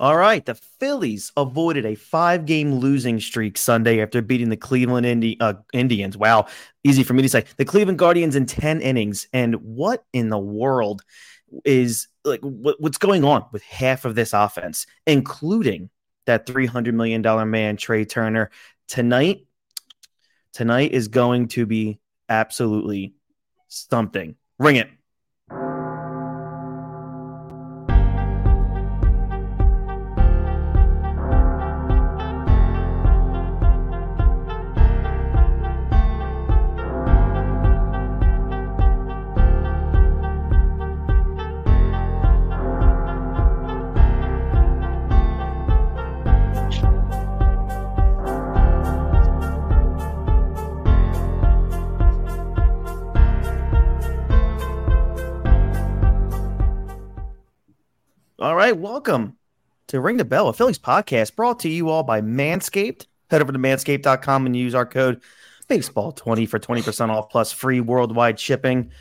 All right, the Phillies avoided a five-game losing streak Sunday after beating the Cleveland Indi- uh, Indians. Wow, easy for me to say. The Cleveland Guardians in ten innings, and what in the world is like what, what's going on with half of this offense, including that three hundred million dollar man Trea Turner tonight? Tonight is going to be absolutely something. Ring it. Welcome to Ring the Bell, a Phillies podcast brought to you all by Manscaped. Head over to manscaped.com and use our code baseball20 for 20% off plus free worldwide shipping.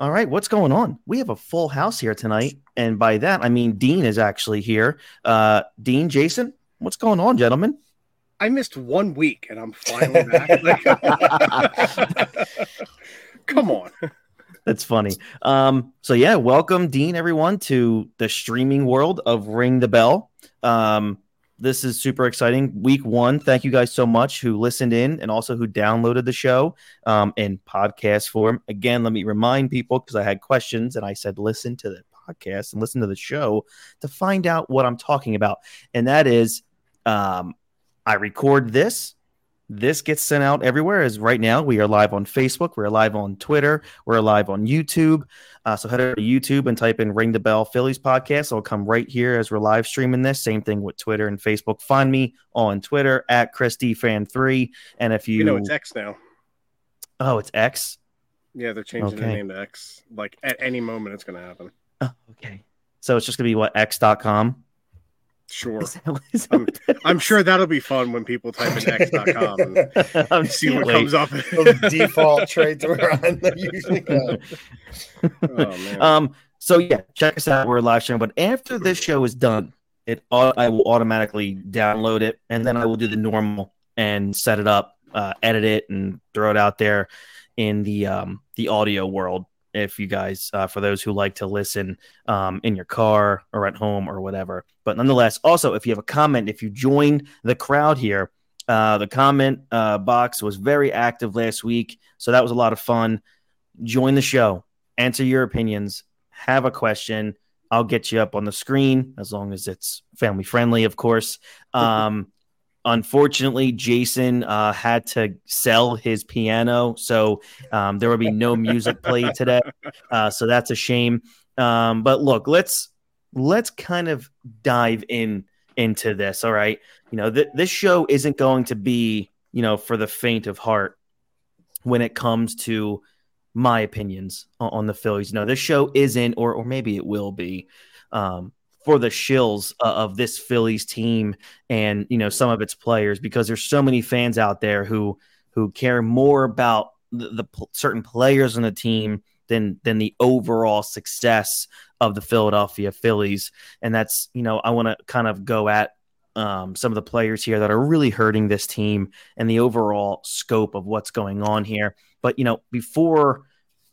All right, what's going on? We have a full house here tonight. And by that, I mean Dean is actually here. Uh, Dean, Jason, what's going on, gentlemen? I missed one week and I'm finally back. Come on. That's funny. Um, so yeah, welcome, Dean, everyone, to the streaming world of Ring the Bell. Um, this is super exciting. Week one. Thank you guys so much who listened in and also who downloaded the show um, in podcast form. Again, let me remind people because I had questions and I said listen to the podcast and listen to the show to find out what I'm talking about. And that is, um, I record this this gets sent out everywhere. As right now we are live on facebook we're live on twitter we're live on youtube. Uh, so head over to youtube and type in ring the bell phillies podcast. It'll come right here as we're live streaming this. Same thing with twitter and facebook. Find me on twitter at christy fan 3 and if you, You know, it's X now. oh it's x? Yeah, they're changing Okay. name to X. Like at any moment, it's going to happen. oh, okay. So it's just gonna be what x.com Sure. Is that- is that I'm- I'm sure that'll be fun when people type in X.com and I'm see what wait. comes up. Those default trades we're on that usually go. oh, man. Um, so yeah, check us out. We're live streaming, but after this show is done, it au- I will automatically download it, and then I will do the normal and set it up, uh, edit it, and throw it out there in the um the audio world. If you guys, uh, for those who like to listen um, in your car or at home or whatever, but nonetheless, also if you have a comment, if you join the crowd here, uh, the comment uh, box was very active last week, so that was a lot of fun. Join the show, answer your opinions, have a question. I'll get you up on the screen as long as it's family friendly, of course. Um, unfortunately, Jason uh, had to sell his piano, so um, there will be no music played today. Uh, so that's a shame. Um, but look, let's let's kind of dive in into this. All right, you know, th- this show isn't going to be you know for the faint of heart when it comes to my opinions on, on the Phillies. You know, this show isn't, or or maybe it will be, um, for the shills uh, of this Phillies team and you know some of its players because there's so many fans out there who who care more about the, the p- certain players on the team than than the overall success of the Philadelphia Phillies. And that's you know I want to kind of go at um, some of the players here that are really hurting this team and the overall scope of what's going on here. But you know, before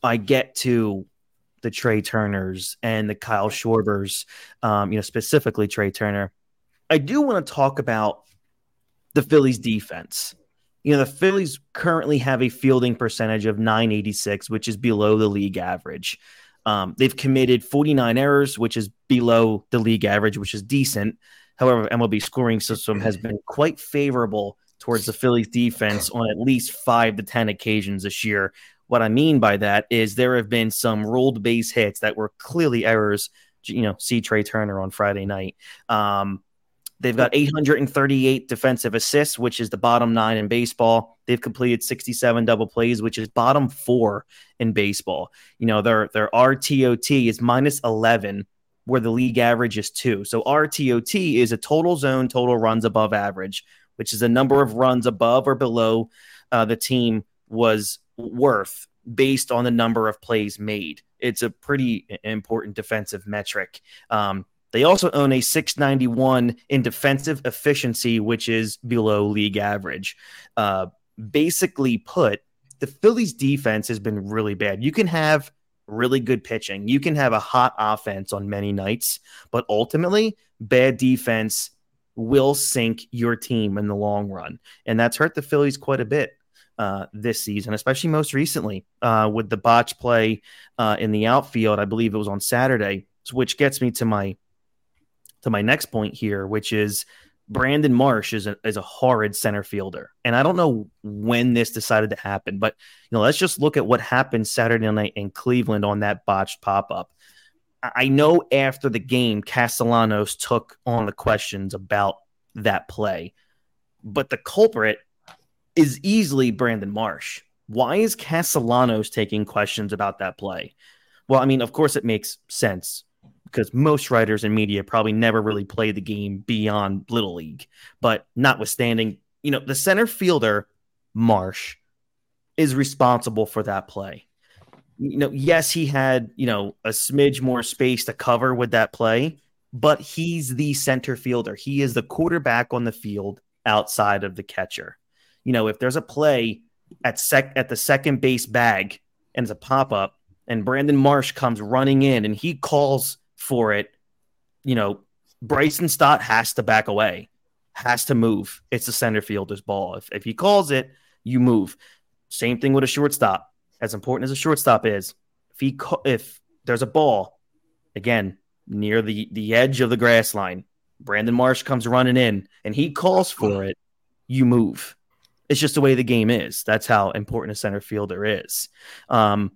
I get to the Trea Turners and the Kyle Schwarbers, um, you know, specifically Trea Turner, I do want to talk about the Phillies defense. You know, the Phillies currently have a fielding percentage of 986, which is below the league average. Um, they've committed 49 errors, which is below the league average, which is decent. However, MLB scoring system has been quite favorable towards the Phillies defense on at least five to 10 occasions this year. What I mean by that is there have been some rolled base hits that were clearly errors. You know, see Trea Turner on Friday night. Um, they've got 838 defensive assists, which is the bottom nine in baseball. They've completed 67 double plays, which is bottom four in baseball. You know, their their RTOT is minus 11, where the league average is two. So RTOT is a total zone, total runs above average, which is a number of runs above or below uh, the team was worth based on the number of plays made. It's a pretty important defensive metric. Um, They also own a 691 in defensive efficiency, which is below league average. Uh, basically, put the Phillies' defense has been really bad. You can have really good pitching, you can have a hot offense on many nights, but ultimately, bad defense will sink your team in the long run. And that's hurt the Phillies quite a bit uh, this season, especially most recently uh, with the botch play uh, in the outfield. I believe it was on Saturday, which gets me to my to my next point here, which is Brandon Marsh is a, is a horrid center fielder. And I don't know when this decided to happen, but you know, let's just look at what happened Saturday night in Cleveland on that botched pop up. I know after the game, Castellanos took on the questions about that play, but the culprit is easily Brandon Marsh. Why is Castellanos taking questions about that play? Well, I mean, of course, it makes sense because most writers and media probably never really play the game beyond Little League. But notwithstanding, you know, the center fielder, Marsh, is responsible for that play you know, yes, he had, you know, a smidge more space to cover with that play, but he's the center fielder. He is the quarterback on the field outside of the catcher. You know, if there's a play at sec at the second base bag and it's a pop up and Brandon Marsh comes running in and he calls for it, you know, Bryson Stott has to back away, has to move. It's the center fielder's ball. If, if he calls it, you move. Same thing with a shortstop as important as a shortstop is, if he if there's a ball, again near the the edge of the grass line, Brandon Marsh comes running in and he calls for it, you move. It's just the way the game is. That's how important a center fielder is. Um,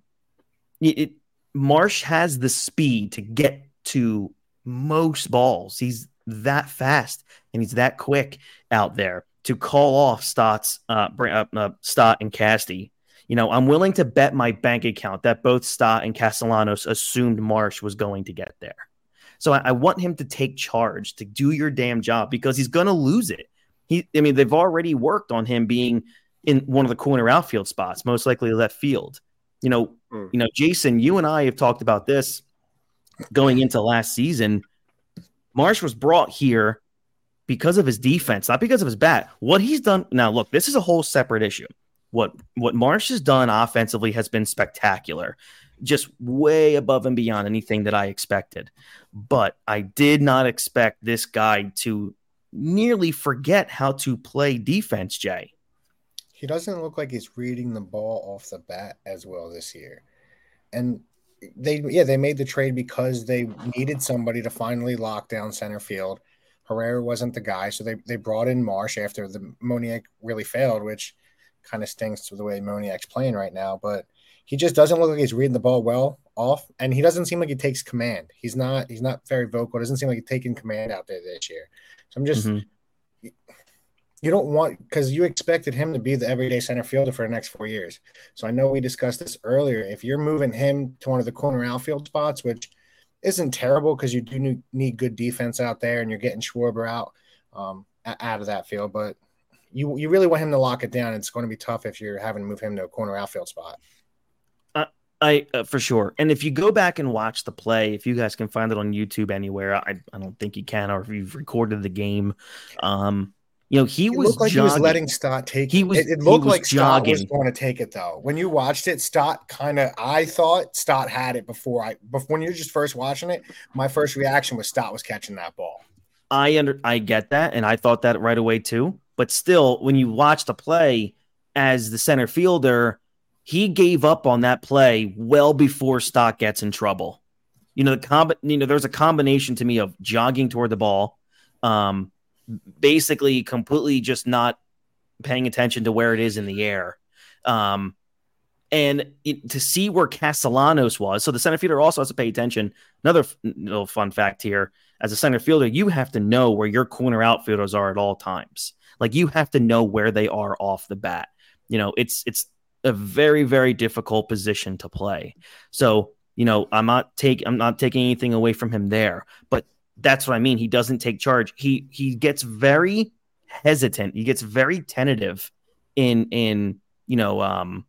it, Marsh has the speed to get to most balls. He's that fast and he's that quick out there to call off Stott's uh, uh, Stott and Casty you know, I'm willing to bet my bank account that both Stott and Castellanos assumed Marsh was going to get there. So I, I want him to take charge, to do your damn job because he's going to lose it. He, I mean, they've already worked on him being in one of the corner outfield spots, most likely left field. You know, mm. you know, Jason, you and I have talked about this going into last season. Marsh was brought here because of his defense, not because of his bat. What he's done now, look, this is a whole separate issue what what Marsh has done offensively has been spectacular, just way above and beyond anything that I expected. But I did not expect this guy to nearly forget how to play defense, Jay. He doesn't look like he's reading the ball off the bat as well this year. And they yeah, they made the trade because they needed somebody to finally lock down center field. Herrera wasn't the guy, so they they brought in Marsh after the Moniak really failed, which – kind of stinks to the way Moniak's playing right now, but he just doesn't look like he's reading the ball well off, and he doesn't seem like he takes command. He's not he's not very vocal. Doesn't seem like he's taking command out there this year. So I'm just mm-hmm. you don't want because you expected him to be the everyday center fielder for the next four years. So I know we discussed this earlier. If you're moving him to one of the corner outfield spots, which isn't terrible because you do need good defense out there, and you're getting Schwarber out um, out of that field, but you you really want him to lock it down. It's going to be tough if you're having to move him to a corner outfield spot. I uh, for sure. And if you go back and watch the play, if you guys can find it on YouTube anywhere, I, I don't think you can, or if you've recorded the game, um, you know he it was like jogging. he was letting Stott take. He was. It, it looked was like jogging. Stott was going to take it though. When you watched it, Stott kind of. I thought Stott had it before I. Before when you're just first watching it, my first reaction was Stott was catching that ball. I under I get that, and I thought that right away too. But still, when you watch the play as the center fielder, he gave up on that play well before Stott gets in trouble. You know, the comb- you know, there's a combination to me of jogging toward the ball, um, basically completely just not paying attention to where it is in the air. Um, and it, to see where Castellanos was, so the center fielder also has to pay attention. Another f- little fun fact here: as a center fielder, you have to know where your corner outfielders are at all times. Like you have to know where they are off the bat. You know, it's it's a very very difficult position to play. So, you know, I'm not take I'm not taking anything away from him there, but that's what I mean. He doesn't take charge. He he gets very hesitant. He gets very tentative in in, you know, um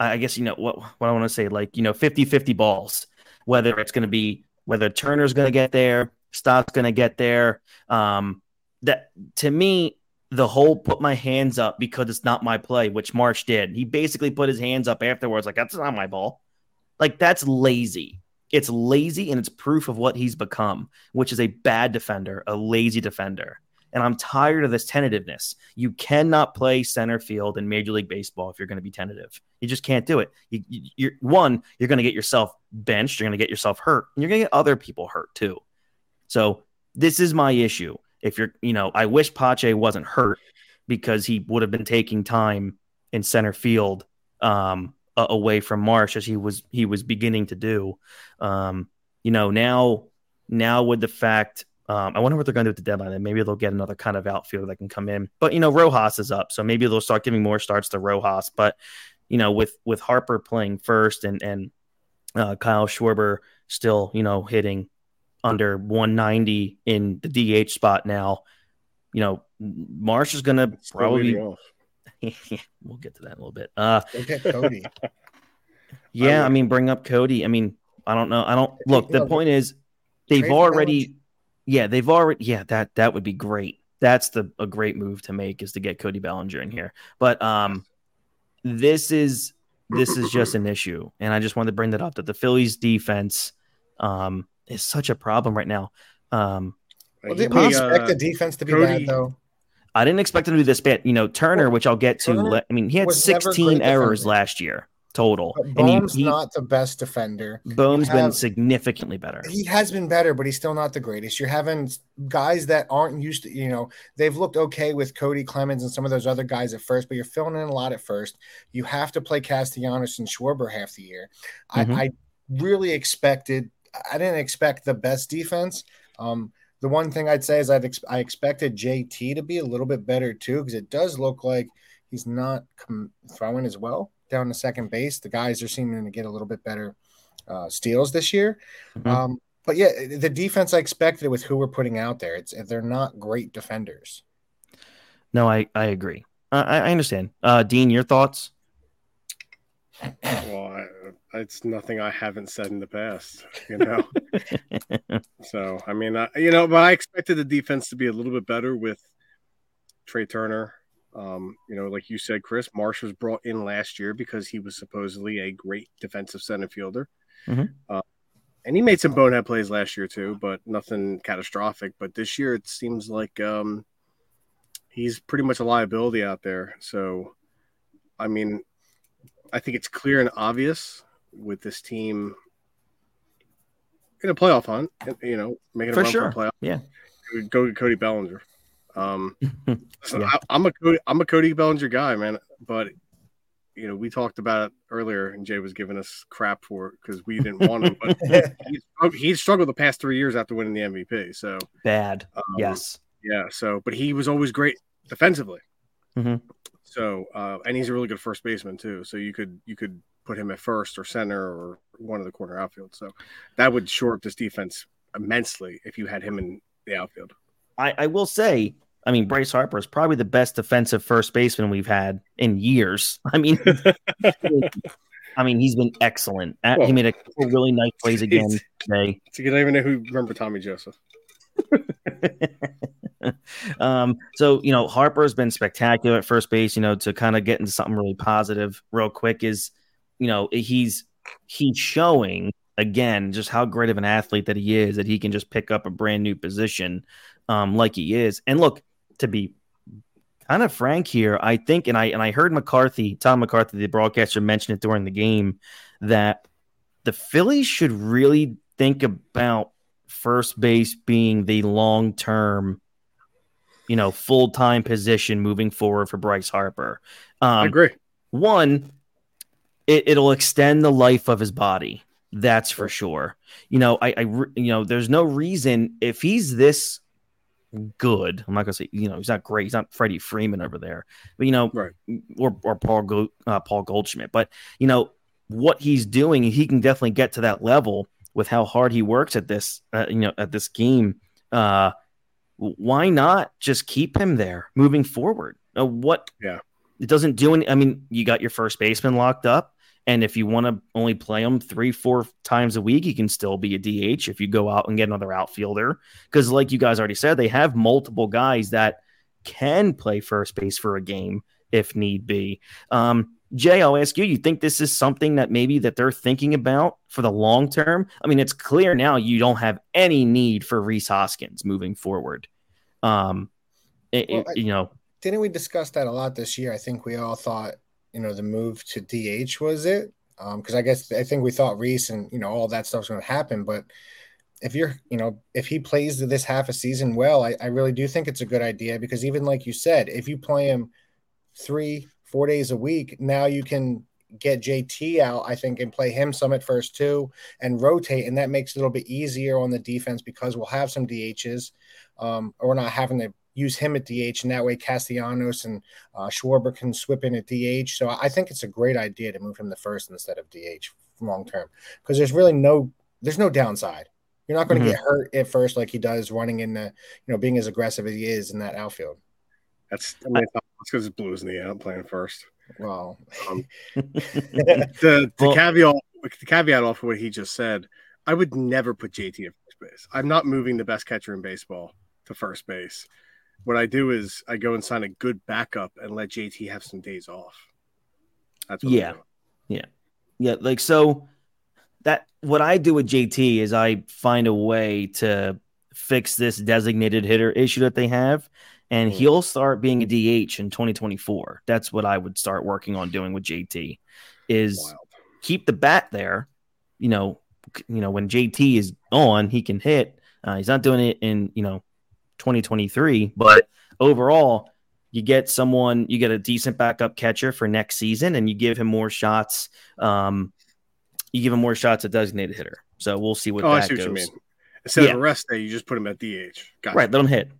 I guess you know what what I want to say like, you know, 50-50 balls, whether it's going to be whether Turner's going to get there, Stott's going to get there. Um, that to me, the whole put my hands up because it's not my play, which Marsh did. He basically put his hands up afterwards, like that's not my ball. Like that's lazy. It's lazy and it's proof of what he's become, which is a bad defender, a lazy defender. And I'm tired of this tentativeness. You cannot play center field in Major League Baseball if you're going to be tentative. You just can't do it. You, you, are one, you're going to get yourself benched. You're going to get yourself hurt, and you're going to get other people hurt too. So this is my issue. If you're, you know, I wish Pache wasn't hurt because he would have been taking time in center field um, away from Marsh as he was he was beginning to do. Um, you know, now now with the fact um, I wonder what they're going to do at the deadline. And maybe they'll get another kind of outfielder that can come in. But you know, Rojas is up, so maybe they'll start giving more starts to Rojas. But you know, with with Harper playing first and and uh, Kyle Schwarber still, you know, hitting under 190 in the DH spot now, you know, Marsh is going to probably. we'll get to that in a little bit. Uh, Cody. yeah, I, I, mean, bring up Cody. I mean, I don't know. I don't look. The point is, they've already yeah, they've already yeah, that that would be great. That's the a great move to make is to get Cody Bellinger in here. But um this is this is just an issue. And I just wanted to bring that up that the Phillies defense um is such a problem right now. Um well, did we expect uh, the defense to be Cody, bad though? I didn't expect them to do this bad. You know, Turner, which I'll get to. Turner I mean, he had 16 errors last year total. Bohm's he, he, not the best defender. Bohm's been significantly better. He has been better, but he's still not the greatest. You're having guys that aren't used to, you know, they've looked okay with Cody Clemens and some of those other guys at first, but you're filling in a lot at first. You have to play Castellanos and Schwarber half the year. Mm-hmm. I, I, really expected, I didn't expect the best defense. Um, the one thing I'd say is I'd ex- I expected JT to be a little bit better too, because it does look like he's not com- throwing as well down to second base. The guys are seeming to get a little bit better uh, steals this year. Mm-hmm. Um, but yeah, the defense I expected with who we're putting out there, it's they're not great defenders. No, I I agree. Uh, I, I understand. Uh, Dean, your thoughts? Well, I, it's nothing I haven't said in the past, you know. so I mean, I, you know, but I expected the defense to be a little bit better with Trea Turner um, you know, like you said, Chris Marsh was brought in last year because he was supposedly a great defensive center fielder. Mm-hmm. Uh, and he made some bonehead plays last year too, but nothing catastrophic. But this year, it seems like um, he's pretty much a liability out there. So, I mean, I think it's clear and obvious with this team in a playoff hunt. You know, making a for run sure. for a playoff. Yeah, go to Cody Bellinger. Um, so yeah. I, am a Cody, I'm a Cody Bellinger guy, man. But you know, we talked about it earlier, and Jay was giving us crap for it because we didn't want him. But he, he struggled the past three years after winning the MVP. So bad. Um, yes. Yeah. So, but he was always great defensively. Mm-hmm. So, uh, and he's a really good first baseman too. So you could you could put him at first or center or one of the corner outfield. So that would shore up this defense immensely if you had him in the outfield. I, I will say I mean, Bryce Harper is probably the best defensive first baseman we've had in years. I mean, I mean, he's been excellent. Well, he made a couple really nice plays again today. It's good. I even know who remember Tommy Joseph. um, so you know, Harper's been spectacular at first base. You know, to kind of get into something really positive, real quick is, you know, he's he's showing again just how great of an athlete that he is that he can just pick up a brand new position um, like he is. And look, to be kind of frank here, I think, and I and I heard McCarthy, Tom McCarthy, the broadcaster, mention it during the game that the Phillies should really think about first base being the long term, you know, full time position moving forward for Bryce Harper. Um, I agree. One, it, it'll extend the life of his body. That's for sure. You know, I, I, you know, there's no reason if he's this good. I'm not gonna say you know he's not great. He's not Freddie Freeman over there, but you know, right. or or Paul Go, uh, Paul Goldschmidt. But you know what he's doing, he can definitely get to that level with how hard he works at this. Uh, you know, at this game. Uh, why not just keep him there moving forward? Uh, what? Yeah, it doesn't do any. I mean, you got your first baseman locked up. And if you want to only play him three, four times a week, he can still be a DH if you go out and get another outfielder. Because, like you guys already said, they have multiple guys that can play first base for a game if need be. Um, Jay, I'll ask you, you think this is something that maybe that they're thinking about for the long term? I mean, it's clear now you don't have any need for Rhys Hoskins moving forward. Um, it, well, it, you know, didn't we discuss that a lot this year? I think we all thought you know the move to DH was it? Because um, I guess I think we thought Rhys and you know all that stuff's going to happen, but if you're you know if he plays this half a season well, I, I really do think it's a good idea because even like you said, if you play him three four days a week, now you can get JT out, I think, and play him some at first too, and rotate, and that makes it a little bit easier on the defense because we'll have some DHs, um, or we're not having to use him at DH, and that way Castellanos and uh, Schwarber can swip in at DH. So I think it's a great idea to move him to first instead of DH long term because there's really no there's no downside. You're not going to mm-hmm. get hurt at first like he does running in the you know being as aggressive as he is in that outfield. That's I mean, because it's Blues in the end playing first. Well, um, the, the well, caveat the caveat off of what he just said, I would never put JT at first base. I'm not moving the best catcher in baseball to first base what I do is I go and sign a good backup and let JT have some days off. That's yeah, yeah, yeah. Like so, that what I do with JT is I find a way to fix this designated hitter issue that they have, and mm-hmm. he'll start being a DH in 2024. That's what I would start working on doing with JT. Is Wild. keep the bat there. You know, you know when JT is on, he can hit. Uh, he's not doing it in you know 2023. But overall, you get someone, you get a decent backup catcher for next season, and you give him more shots. Um, you give him more shots at designated hitter. So we'll see what. Oh, I see goes. what you mean. Instead yeah. of a rest day, you just put him at DH. Gotcha. Right, let him hit.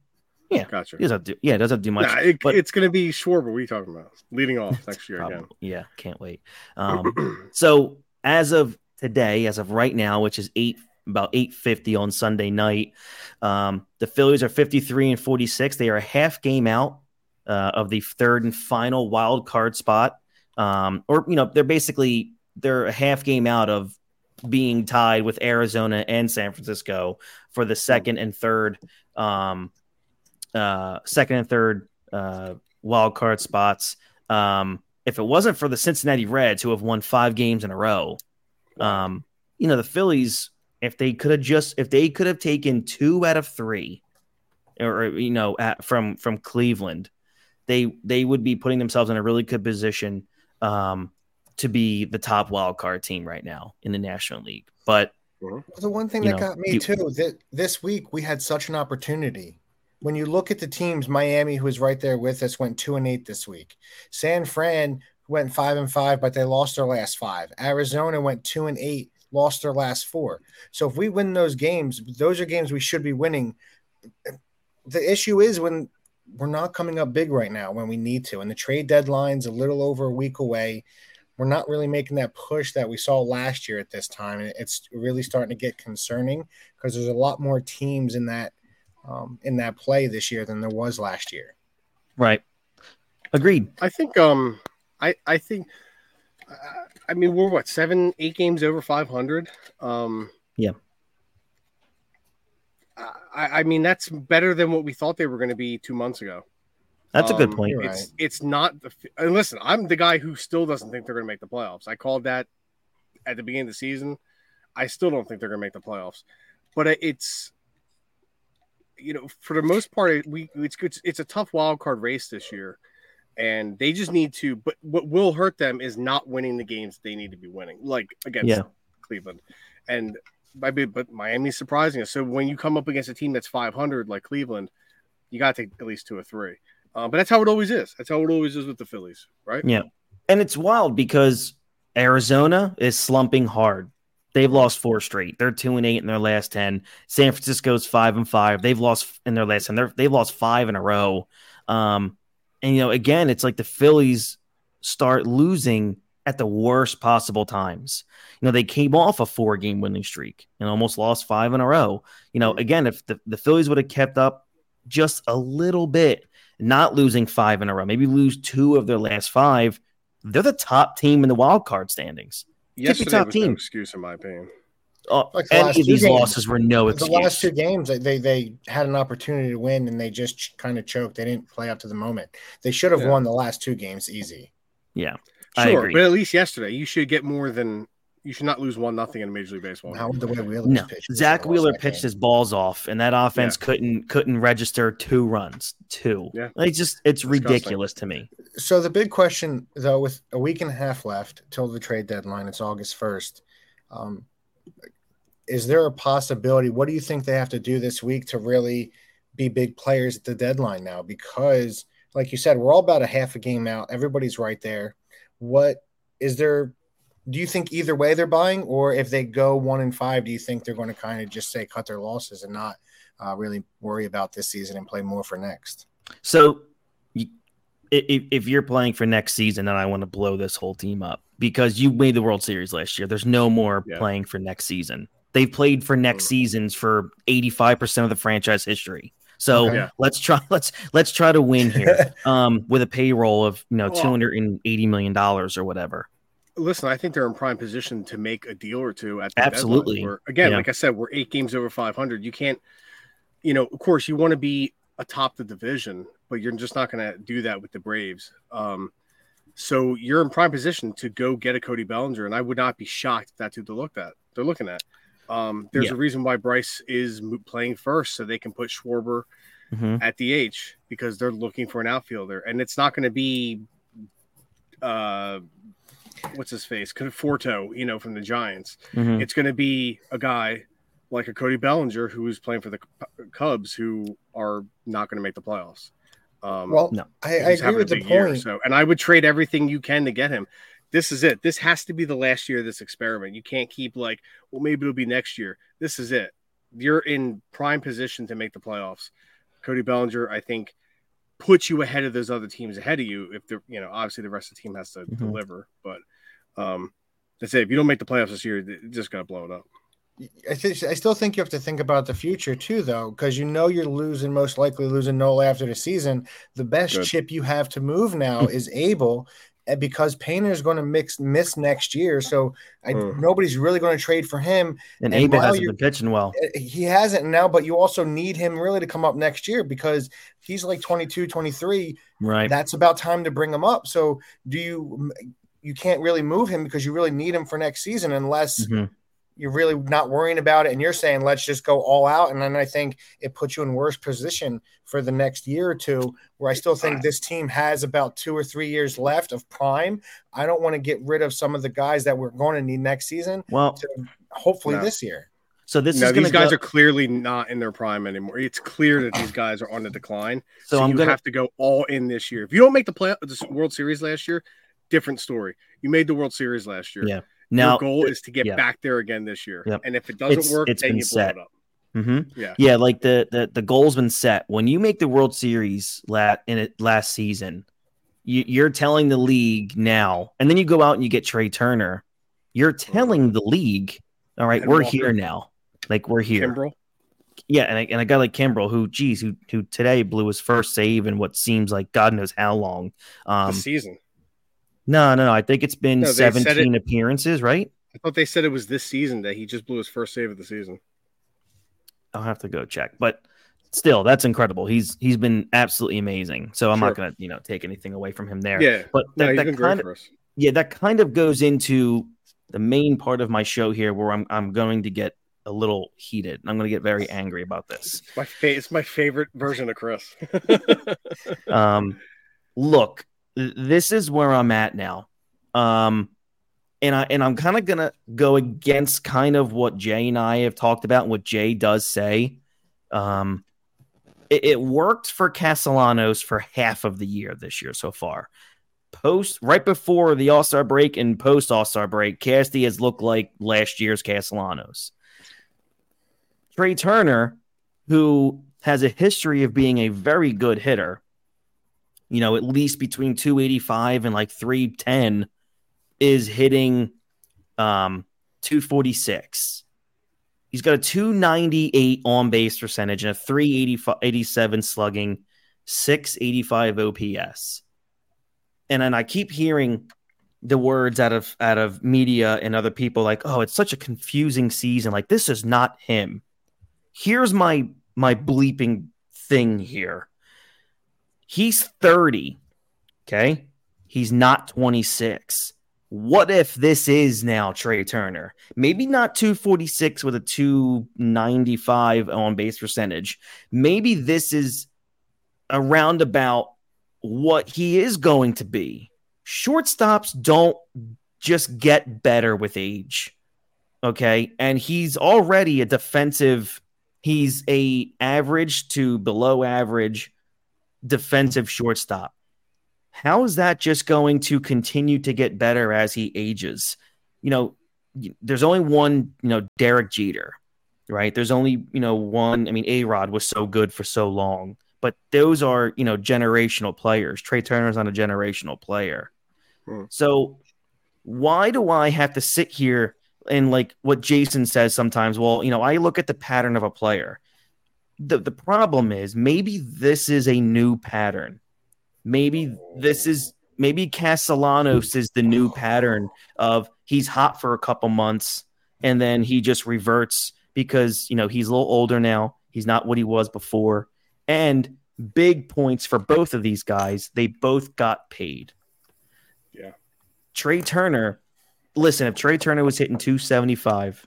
Yeah, gotcha. He doesn't do, yeah, it doesn't do much. Nah, it, but, it's going to be Schwarber. What are you talking about? Leading off next year probably, again. Yeah, can't wait. Um, so as of today, as of right now, which is eight about 850 on Sunday night. Um, the Phillies are 53 and 46. They are a half game out uh, of the third and final wild card spot. Um, or, you know, they're basically they're a half game out of being tied with Arizona and San Francisco for the second and third um, uh, second and third uh, wild card spots. Um, if it wasn't for the Cincinnati Reds, who have won five games in a row, um, you know, the Phillies if they could have just if they could have taken two out of three or you know at, from from cleveland they they would be putting themselves in a really good position um, to be the top wild card team right now in the national league. But the one thing that know, got me you, too that this week we had such an opportunity. When you look at the teams miami who was right there with us went two and eight this week. San fran went five and five but they lost their last five. Arizona went two and eight lost their last four. So if we win those games, those are games we should be winning. The issue is when we're not coming up big right now when we need to, and the trade deadline's a little over a week away. We're not really making that push that we saw last year at this time, and it's really starting to get concerning because there's a lot more teams in that um, in that play this year than there was last year. Right. Agreed. I think. Um. I I think. I mean, we're what seven, eight games over five hundred. Um, yeah. I, I, mean, that's better than what we thought they were going to be two months ago. That's a good um, point. It's right. it's not the. And listen, I'm the guy who still doesn't think they're going to make the playoffs. I called that at the beginning of the season. I still don't think they're going to make the playoffs, but it's you know for the most part we it's it's, it's a tough wild card race this year and they just need to. But what will hurt them is not winning the games they need to be winning, like against yeah. Cleveland, and I mean, but Miami's surprising us. So when you come up against a team that's 500 like Cleveland, you got to take at least two or three. Uh, but that's how it always is. That's how it always is with the Phillies, right? Yeah, and it's wild because Arizona is slumping hard. They've lost four straight. They're two and eight in their last ten. San Francisco's five and five. They've lost in their last ten. They're, they've lost five in a row. Um, and you know, again, it's like the Phillies start losing at the worst possible times. You know, they came off a four game winning streak and almost lost five in a row. You know, again, if the, the Phillies would have kept up just a little bit, not losing five in a row, maybe lose two of their last five, they're the top team in the wild card standings. Yesterday top was team. no excuse in my opinion. Oh, Like the any of these games. losses were no The last two games, they, they they had an opportunity to win and they just kind of choked. They didn't play up to the moment. They should have Yeah. won the last two games easy. yeah, I Sure, agree. but at least yesterday you should get more than you should not lose one nothing in Major League Baseball. How the way Wheeler No, pitched? Zack Wheeler pitched game. his balls off, and that offense couldn't couldn't register two runs. Two. Yeah. Like just it's Disgusting. ridiculous to me. So the big question, though, with a week and a half left till the trade deadline, it's August first. Um, is there a possibility? What do you think they have to do this week to really be big players at the deadline now? Because, like you said, we're all about a half a game out. Everybody's right there. What is there? Do you think either way they're buying, or if they go one and five, do you think they're going to kind of just say cut their losses and not uh, really worry about this season and play more for next? So, if, if you're playing for next season, then I want to blow this whole team up because you made the World Series last year. There's no more Yeah. playing for next season. They've played for next seasons for 85% of the franchise history. So Okay. Yeah. let's try let's let's try to win here um, with a payroll of you know Well- 280 million dollars or whatever. Listen, I think they're in prime position to make a deal or two at the Absolutely. deadline. Where, again, Yeah. like I said, we're eight games over 500. You can't, you know, of course, you want to be atop the division, but you're just not going to do that with the Braves. Um, so you're in prime position to go get a Cody Bellinger, and I would not be shocked if that's who they looked at. They're looking at. Um, there's Yeah. a reason why Bryce is playing first, so they can put Schwarber Mhm. at H because they're looking for an outfielder, and it's not going to be, uh, what's his face, Conforto, you know, from the Giants. Mhm. It's going to be a guy like a Cody Bellinger who is playing for the Cubs, who are not going to make the playoffs. Um, Well, No. I, I he's agree with the big year, point. so, and I would trade everything you can to get him. This is it. This has to be the last year of this experiment. You can't keep like, well, maybe it'll be next year. This is it. You're in prime position to make the playoffs. Cody Bellinger, I think, puts you ahead of those other teams ahead of you. If they're, you know, obviously the rest of the team has to Mhm. deliver, but um, that's it. If you don't make the playoffs this year, it's just gonna blow it up. I, th- I still think you have to think about the future too, though, because you know you're losing, most likely losing Nola after the season. The best Good. chip you have to move now is Abel, and because is going to mix miss next year, so I, Hmm. nobody's really going to trade for him. And, And Abel hasn't been pitching well. Uh, He hasn't now, but you also need him really to come up next year because he's like 22, 23. Right. That's about time to bring him up. So do you? You can't really move him because you really need him for next season unless Mhm. You're really not worrying about it and you're saying let's just go all out and then i think it puts you in worse position for the next year or two where i still think this team has about two or three years left of prime i don't want to get rid of some of the guys that we're going to need next season Well, to hopefully No. this year so this no, is these guys go, are clearly not in their prime anymore. It's clear that these guys are on the decline. so, So, I'm you going to have to go all in this year. If you don't make the play the World Series last year, different story. You made the World Series last year. Yeah. Now Your goal is to get yeah. back there again this year. Yep. And if it doesn't It's- work, it's then been you blow set. it up. Mhm. Yeah. Yeah, like the the the goal's been set. When you make the World Series lat in it last season, you, you're telling the league now, and then you go out and you get Trea Turner. You're telling the league, all right, And we're Walker. here now. Like we're here. Kimbrel. Yeah, and a, and a guy like Kimbrel, who, geez, who who today blew his first save in what seems like God knows how long. Um, the season. No, no, no. I think it's been No, they said it- 17 appearances, right? I thought they said it was this season that he just blew his first save of the season. I'll have to go check, but still, that's incredible. He's he's been absolutely amazing. So I'm not gonna you know take anything away from him there. Yeah. But that, he's that kind of yeah, that kind of goes into the main part of my show here, where I'm I'm going to get a little heated. I'm going to get very angry about this. My fa- it's my favorite version of Chris. Um, look, this is where I'm at now. Um, and I and I'm kind of gonna go against kind of what Jay and I have talked about, and what Jay does say. Um, it, it worked for Castellanos for half of the year this year so far. Post right before the All Star break and post All Star break, Casty has looked like last year's Castellanos. Trea Turner, who has a history of being a very good hitter, you know, at least between 285 and like 310, is hitting um 246. He's got a 298 on base percentage and a 387 slugging, 685 OPS. And then I keep hearing the words out of out of media and other people like, "Oh, it's such a confusing season. Like this is not him." Here's my my bleeping thing here. He's 30. Okay? He's not 26. What if this is now Trea Turner? Maybe not 246 with a 295 on base percentage. Maybe this is around about what he is going to be. Shortstops don't just get better with age. Okay? And he's already a defensive he's a average to below average defensive shortstop. How is that just going to continue to get better as he ages? You know, there's only one, you know, Derek Jeter, right? There's only, you know, one. I mean, A Rod was so good for so long, but those are, you know, generational players. Trea Turner's not a generational player. Hmm. So why do I have to sit here and like what Jason says sometimes? Well, you know, I look at the pattern of a player. The, the problem is maybe this is a new pattern Maybe this is maybe Castellanos is the new pattern of he's hot for a couple months and then he just reverts because you know he's a little older now. He's not what he was before. And big points for both of these guys. They both got paid. Yeah. Trea Turner, listen, if Trea Turner was hitting 275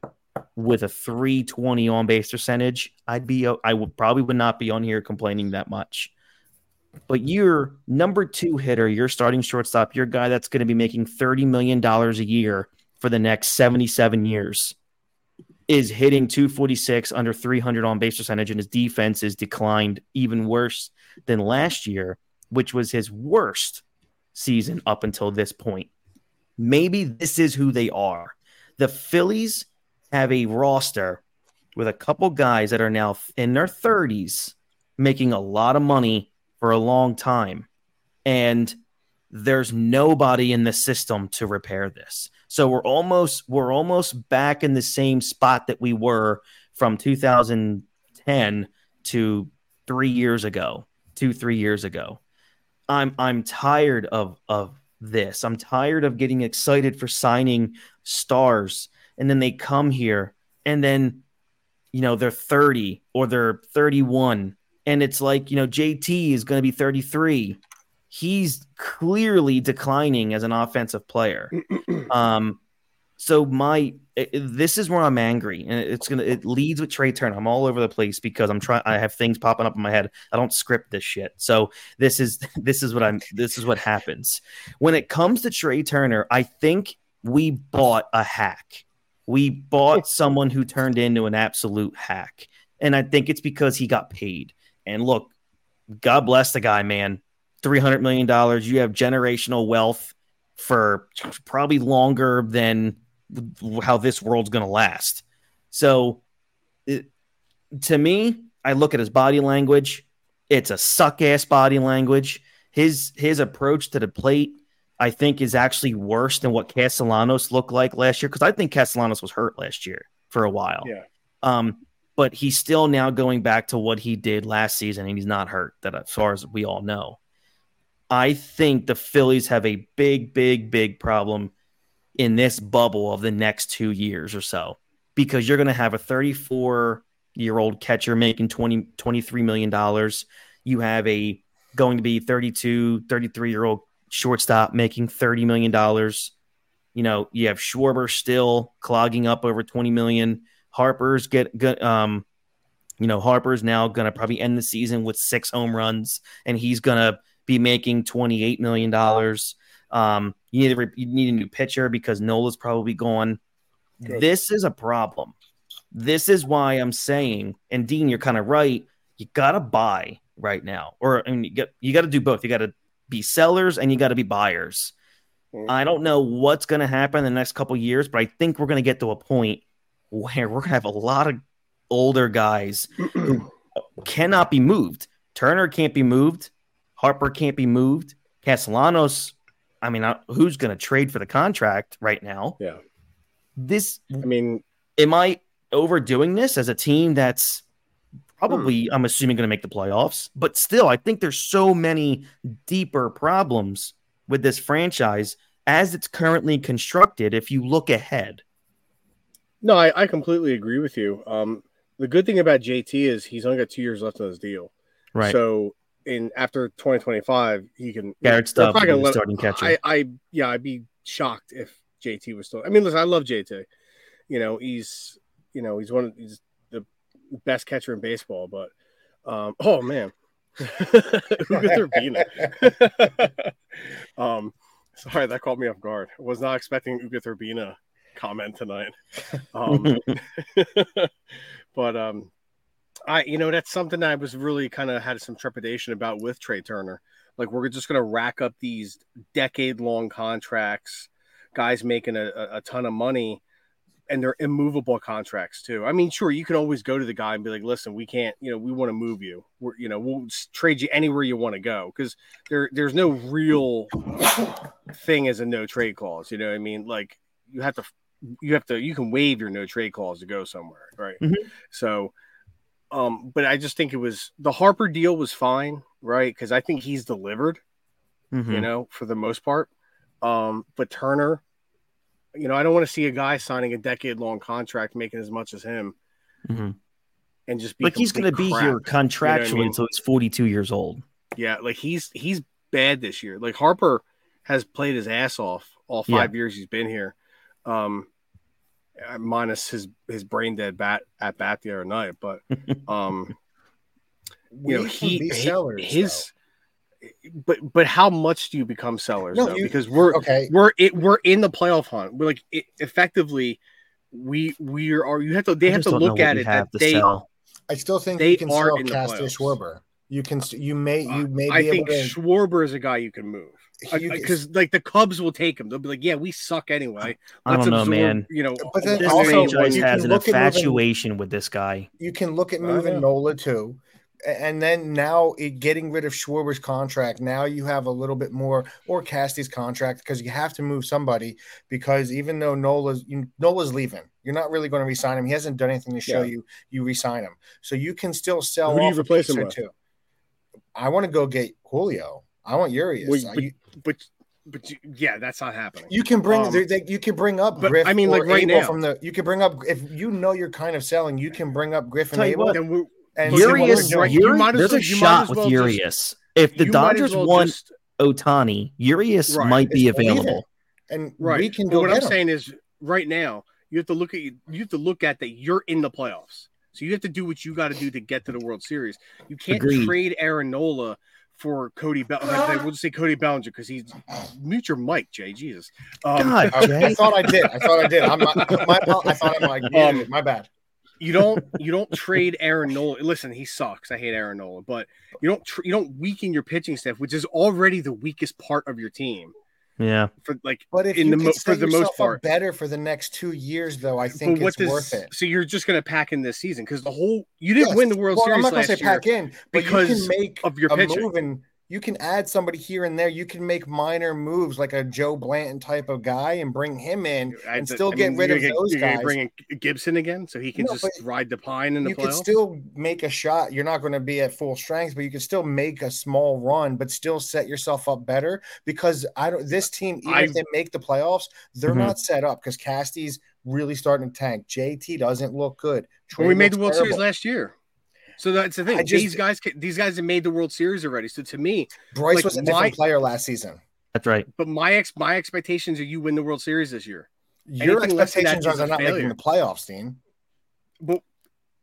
with a 320 on base percentage, I'd be I would probably would not be on here complaining that much. But your number two hitter, your starting shortstop, your guy that's going to be making $30 million a year for the next 77 years is hitting 246 under 300 on base percentage, and his defense is declined even worse than last year, which was his worst season up until this point. Maybe this is who they are. The Phillies have a roster with a couple guys that are now in their 30s making a lot of money for a long time. And there's nobody in the system to repair this. So we're almost we're almost back in the same spot that we were from 2010 to 3 years ago, 2 3 years ago. I'm I'm tired of of this. I'm tired of getting excited for signing stars and then they come here and then you know they're 30 or they're 31 and it's like you know JT is going to be 33. He's clearly declining as an offensive player. um, so my it, this is where I'm angry, and it's gonna it leads with Trea Turner. I'm all over the place because I'm trying. I have things popping up in my head. I don't script this shit. So this is this is what I'm. This is what happens when it comes to Trea Turner. I think we bought a hack. We bought someone who turned into an absolute hack, and I think it's because he got paid. And look, God bless the guy, man. $300 million. You have generational wealth for probably longer than how this world's going to last. So, it, to me, I look at his body language. It's a suck ass body language. His his approach to the plate, I think, is actually worse than what Castellanos looked like last year. Because I think Castellanos was hurt last year for a while. Yeah. Um, but he's still now going back to what he did last season, and he's not hurt. That as far as we all know, I think the Phillies have a big, big, big problem in this bubble of the next two years or so because you're going to have a 34 year old catcher making 20 23 million dollars you have a going to be 32 33 year old shortstop making 30 million dollars you know you have schwarber still clogging up over 20 million Harper's get, get um, you know, Harper's now going to probably end the season with six home runs, and he's going to be making twenty eight million dollars. Um, you need a, you need a new pitcher because Nola's probably gone. Good. This is a problem. This is why I'm saying, and Dean, you're kind of right. You got to buy right now, or I mean, you got you got to do both. You got to be sellers and you got to be buyers. Mm-hmm. I don't know what's going to happen in the next couple years, but I think we're going to get to a point where we're gonna have a lot of older guys who cannot be moved. Turner can't be moved. Harper can't be moved. Castellanos, I mean, uh, who's going to trade for the contract right now? Yeah. This, I mean, am I overdoing this as a team that's probably, hmm. I'm assuming, going to make the playoffs? But still, I think there's so many deeper problems with this franchise as it's currently constructed, if you look ahead. No, I, I completely agree with you. Um, the good thing about JT is he's only got two years left on his deal. Right. So in after 2025, he can Garrett they're Stubbs probably will gonna be let- starting catcher. I, I yeah, I'd be shocked if JT was still. I mean, listen, I love JT. You know, he's you know he's one of he's best catcher in baseball. But um, oh man, Uga Turbina. um, sorry, that caught me off guard. I was not expecting Uga Turbina comment tonight. Um, but um, I you know that's something I was really kind of had some trepidation about with Trea Turner. Like we're just gonna rack up these decade long contracts, guys making a, a ton of money, and they're immovable contracts too. I mean, sure, you can always go to the guy and be like, "Listen, we can't, you know, we want to move you. We're, you know, we'll trade you anywhere you want to go." Because there, there's no real thing as a no trade clause. You know what I mean? Like you have to, you have to, you can waive your no trade clause to go somewhere, right? Mhm. So, um, but I just think it was the Harper deal was fine, right? Because I think he's delivered Mhm. you know, for the most part. Um, but Turner, you know, I don't want to see a guy signing a decade long contract making as much as him Mhm. and just be Like he's going to be here contractually mean? until he's 42 years old. Yeah, like he's he's bad this year. Like Harper has played his ass off all Yeah. five years he's been here. Um uh, minus his his brain dead bat at bat the other night, but um you know We can he be sellers, his but but how much do you become sellers No, though? you- because we're okay. we're it, we're in the playoff hunt. We're like it, effectively we we are you have to they I have to look at it that they sell. I still think They you can are sell in the Castor playoffs. Schwarber. You can you may you may be I able think to Schwarber is a guy you can move because like the Cubs will take him. They'll be like, yeah, we suck anyway. I don't know, absorb, man. You know, But then This also, franchise has an look at moving- infatuation with this guy. you can look at moving. Nola too. And then now it, getting rid of Schwarber's contract, now you have a little bit more, or Casty's contract, because you have to move somebody. Because even though Nola's you, Nola's leaving, you're not really going to resign him. He hasn't done anything to show Yeah. you you resign him. So you can still sell Who do you replace him with? two. I want to go get Julio. I want Urias. Well, but- you, but but you, yeah, that's not happening. you can bring Um, they- you can bring up but Griff. I mean, like, right Abel now- from the you can bring up if you know you're kind of selling, you can bring up Griffin and Tell you Abel what, Then we- and But see then what what Urias, they're we're doing. doing- Uri- You might there's well- a you might shot as with well just- if the you might as Dodgers well want just- Ohtani, Urias Right. might be available. and right. we can But go what I'm him. saying is, right now, you have to look at you have to look at that you're in the playoffs. So you have to do what you got to do to get to the World Series. You can't Agreed. trade Aaron Nola for Cody Bell. We'll just say Cody Bellinger because he's mute your mic, Jay. Jesus. Um, God, I, I thought I did. I thought I did. I'm not, my, I thought I'm like, Um, my bad. You don't you don't trade Aaron Nola. Listen, he sucks. I hate Aaron Nola, but you don't tr- you don't weaken your pitching staff, which is already the weakest part of your team. Yeah. For like, But if in you the can mo- for the most yourself part. better for the next two years, though, I think what it's does worth it. so you're just gonna pack in this season because the whole you didn't Yes. win the World well, Series I'm not last gonna say year. pack in, but because you can make of your a pitching. move and you can add somebody here and there. You can make minor moves like a Joe Blanton type of guy and bring him in I- and still I get mean, rid of gonna- those guys. Bring in Gibson again, so he can No, just ride the pine in the you playoffs. still make a shot. You're not going to be at full strength, but you can still make a small run, but still set yourself up better because I don't. This team, even I- if they make the playoffs, they're Mhm. not set up because Casty's really starting to tank. JT doesn't look good. Well, we made the World Series last year. So that's the thing. Just- these guys, these guys have made the World Series already. So to me, Bryce like, was a my- different player last season. That's right. but my ex, my expectations are you win the World Series this year. Your Anything less than that expectations are is they're a not making the playoffs, Dean. But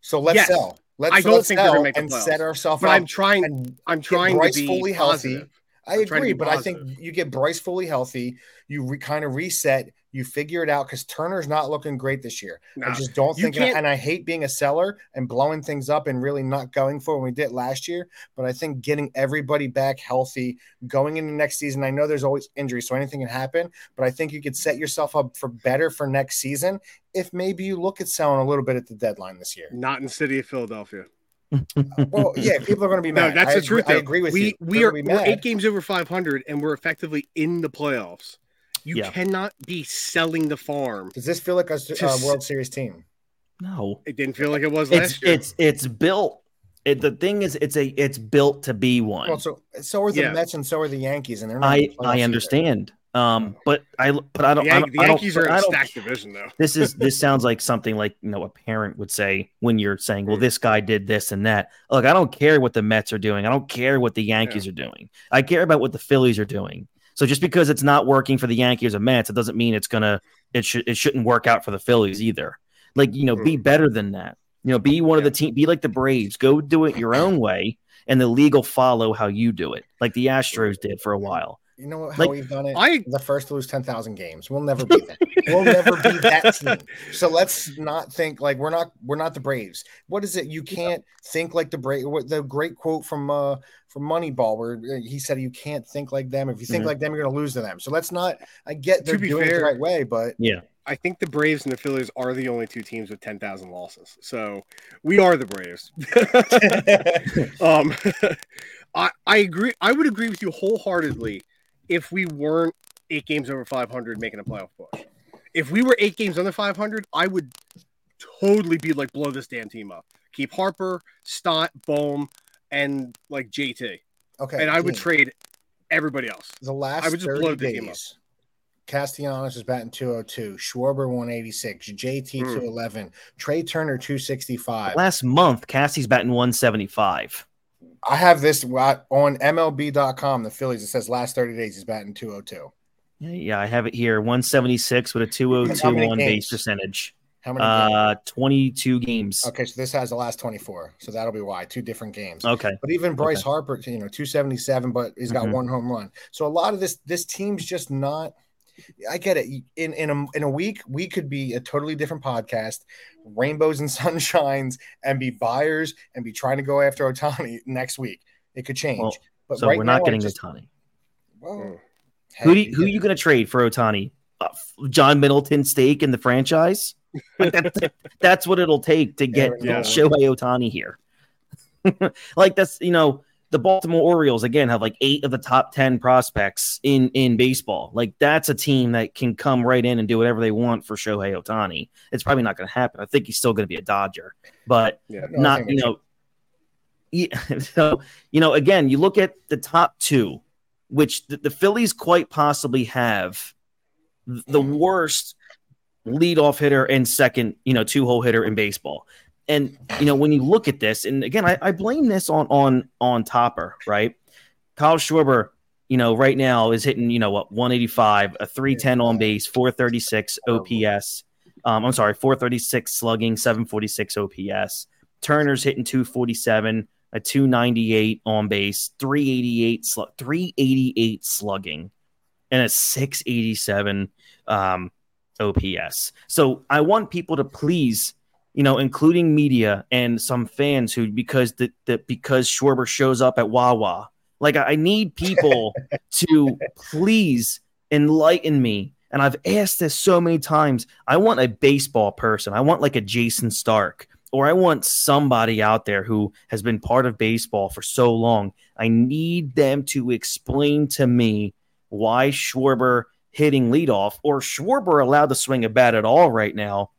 So let's Yes. sell. Let's, I don't let's think they're gonna sell make the and playoffs. set ourselves but up. I'm trying. and I'm trying Bryce to be fully healthy. positive. I I'm trying to agree, but I think you get Bryce fully healthy. You re, kind of reset. You figure it out because Turner's not looking great this year. I just don't think, can't- and I hate being a seller and blowing things up and really not going for it when we did last year. But I think getting everybody back healthy going into next season. I know there's always injuries, so anything can happen. But I think you could set yourself up for better for next season if maybe you look at selling a little bit at the deadline this year. not in the city of Philadelphia. Well, yeah, people are going to be No, that's I the truth. I though. agree with we, you. We They're are gonna be we're eight games over 500, and we're effectively in the playoffs. You Yeah. cannot be selling the farm. Does this feel like a, a Just- World Series team? No. It didn't feel like it was It's last year. it's it's built. It, the thing is, it's a it's built to be one. Well, so so are the Yeah. Mets and so are the Yankees, and they're not. in I the playoffs I either. Um, but I but I don't. The, I don't, the I don't- Yankees are in a stacked division, though. this is this sounds like something like you know a parent would say when you're saying well this guy did this and that. Look i don't care what the mets are doing. I don't care what the yankees are doing. I care about what the phillies are doing. So just because it's not working for the yankees or mets it doesn't mean it's gonna it should it shouldn't work out for the phillies either. Like you know be better than that. You know be one of the team be like the braves. Go do it your own way and the league will follow how you do it like the astros did for a while You know how Like, we've done it? I- the first to lose 10,000 games. We'll never be that. we'll never be that team. So let's not think like we're not we're not the Braves. What is it? You can't think like the Brave. What the great quote from uh from Moneyball where uh, he said you can't think like them. If you think Mhm. like them, you're gonna lose to them. So let's not. I get they're To be doing it the fair- right way, but yeah I think the Braves and the Phillies are the only two teams with 10,000 losses. So we are the Braves. um, I, I agree. I would agree with you wholeheartedly if we weren't eight games over 500 making a playoff push. If we were eight games under 500, I would totally be like, blow this damn team up. Keep Harper, Stott, Bohm, and like JT. okay. And I would trade everybody else. the last I would just 30 blow the team up. days. Castellanos is batting 202, Schwarber 186, JT Hmm. 211, Trea Turner 265. last month cassie's batting 175 I have this on MLB.com. The Phillies. It says last 30 days he's batting 202. Yeah, yeah, I have it here. 176 with a 202 How many on base percentage. How many? games? Uh, 22 games. Okay, so this has the last 24. So that'll be why two different games. Okay. But even Bryce Okay. Harper, you know, 277, but he's got Mhm. one home run. So a lot of this this team's just not. I get it. In in a in a week, we could be a totally different podcast, rainbows and sunshines, and be buyers and be trying to go after Ohtani next week. It could change. Well, but So right we're not now, getting just, Ohtani. well, Mm. Who do you, who are you going to trade for Ohtani? Uh, John Middleton stake in the franchise? Like that, that's what it'll take to get Aaron Nola. Shohei Ohtani here. like that's you know the Baltimore Orioles again have like eight of the top ten prospects in in baseball. Like that's a team that can come right in and do whatever they want for Shohei Ohtani. It's probably not going to happen. I think he's still going to be a Dodger, but Yeah. No, not you know yeah, so you know again you look at the top two which the, the phillies quite possibly have the worst leadoff hitter and second you know two hole hitter in baseball and you know when you look at this and again i, I blame this on on on topper right? Kyle schwarber you know right now is hitting you know what 185 a 310 on base 436 ops um, i'm sorry 436 slugging 746 ops Turner's hitting 247, a 298 on base, 388 slug, 388 slugging, and a 687 um, OPS. So I want people to please, you know, including media and some fans who because the, the because Schwarber shows up at Wawa. Like I I need people to please enlighten me. And I've asked this so many times. I want a baseball person. I want like a Jayson Stark or I want somebody out there who has been part of baseball for so long. I need them to explain to me why Schwarber hitting leadoff or Schwarber allowed to swing a bat at all right now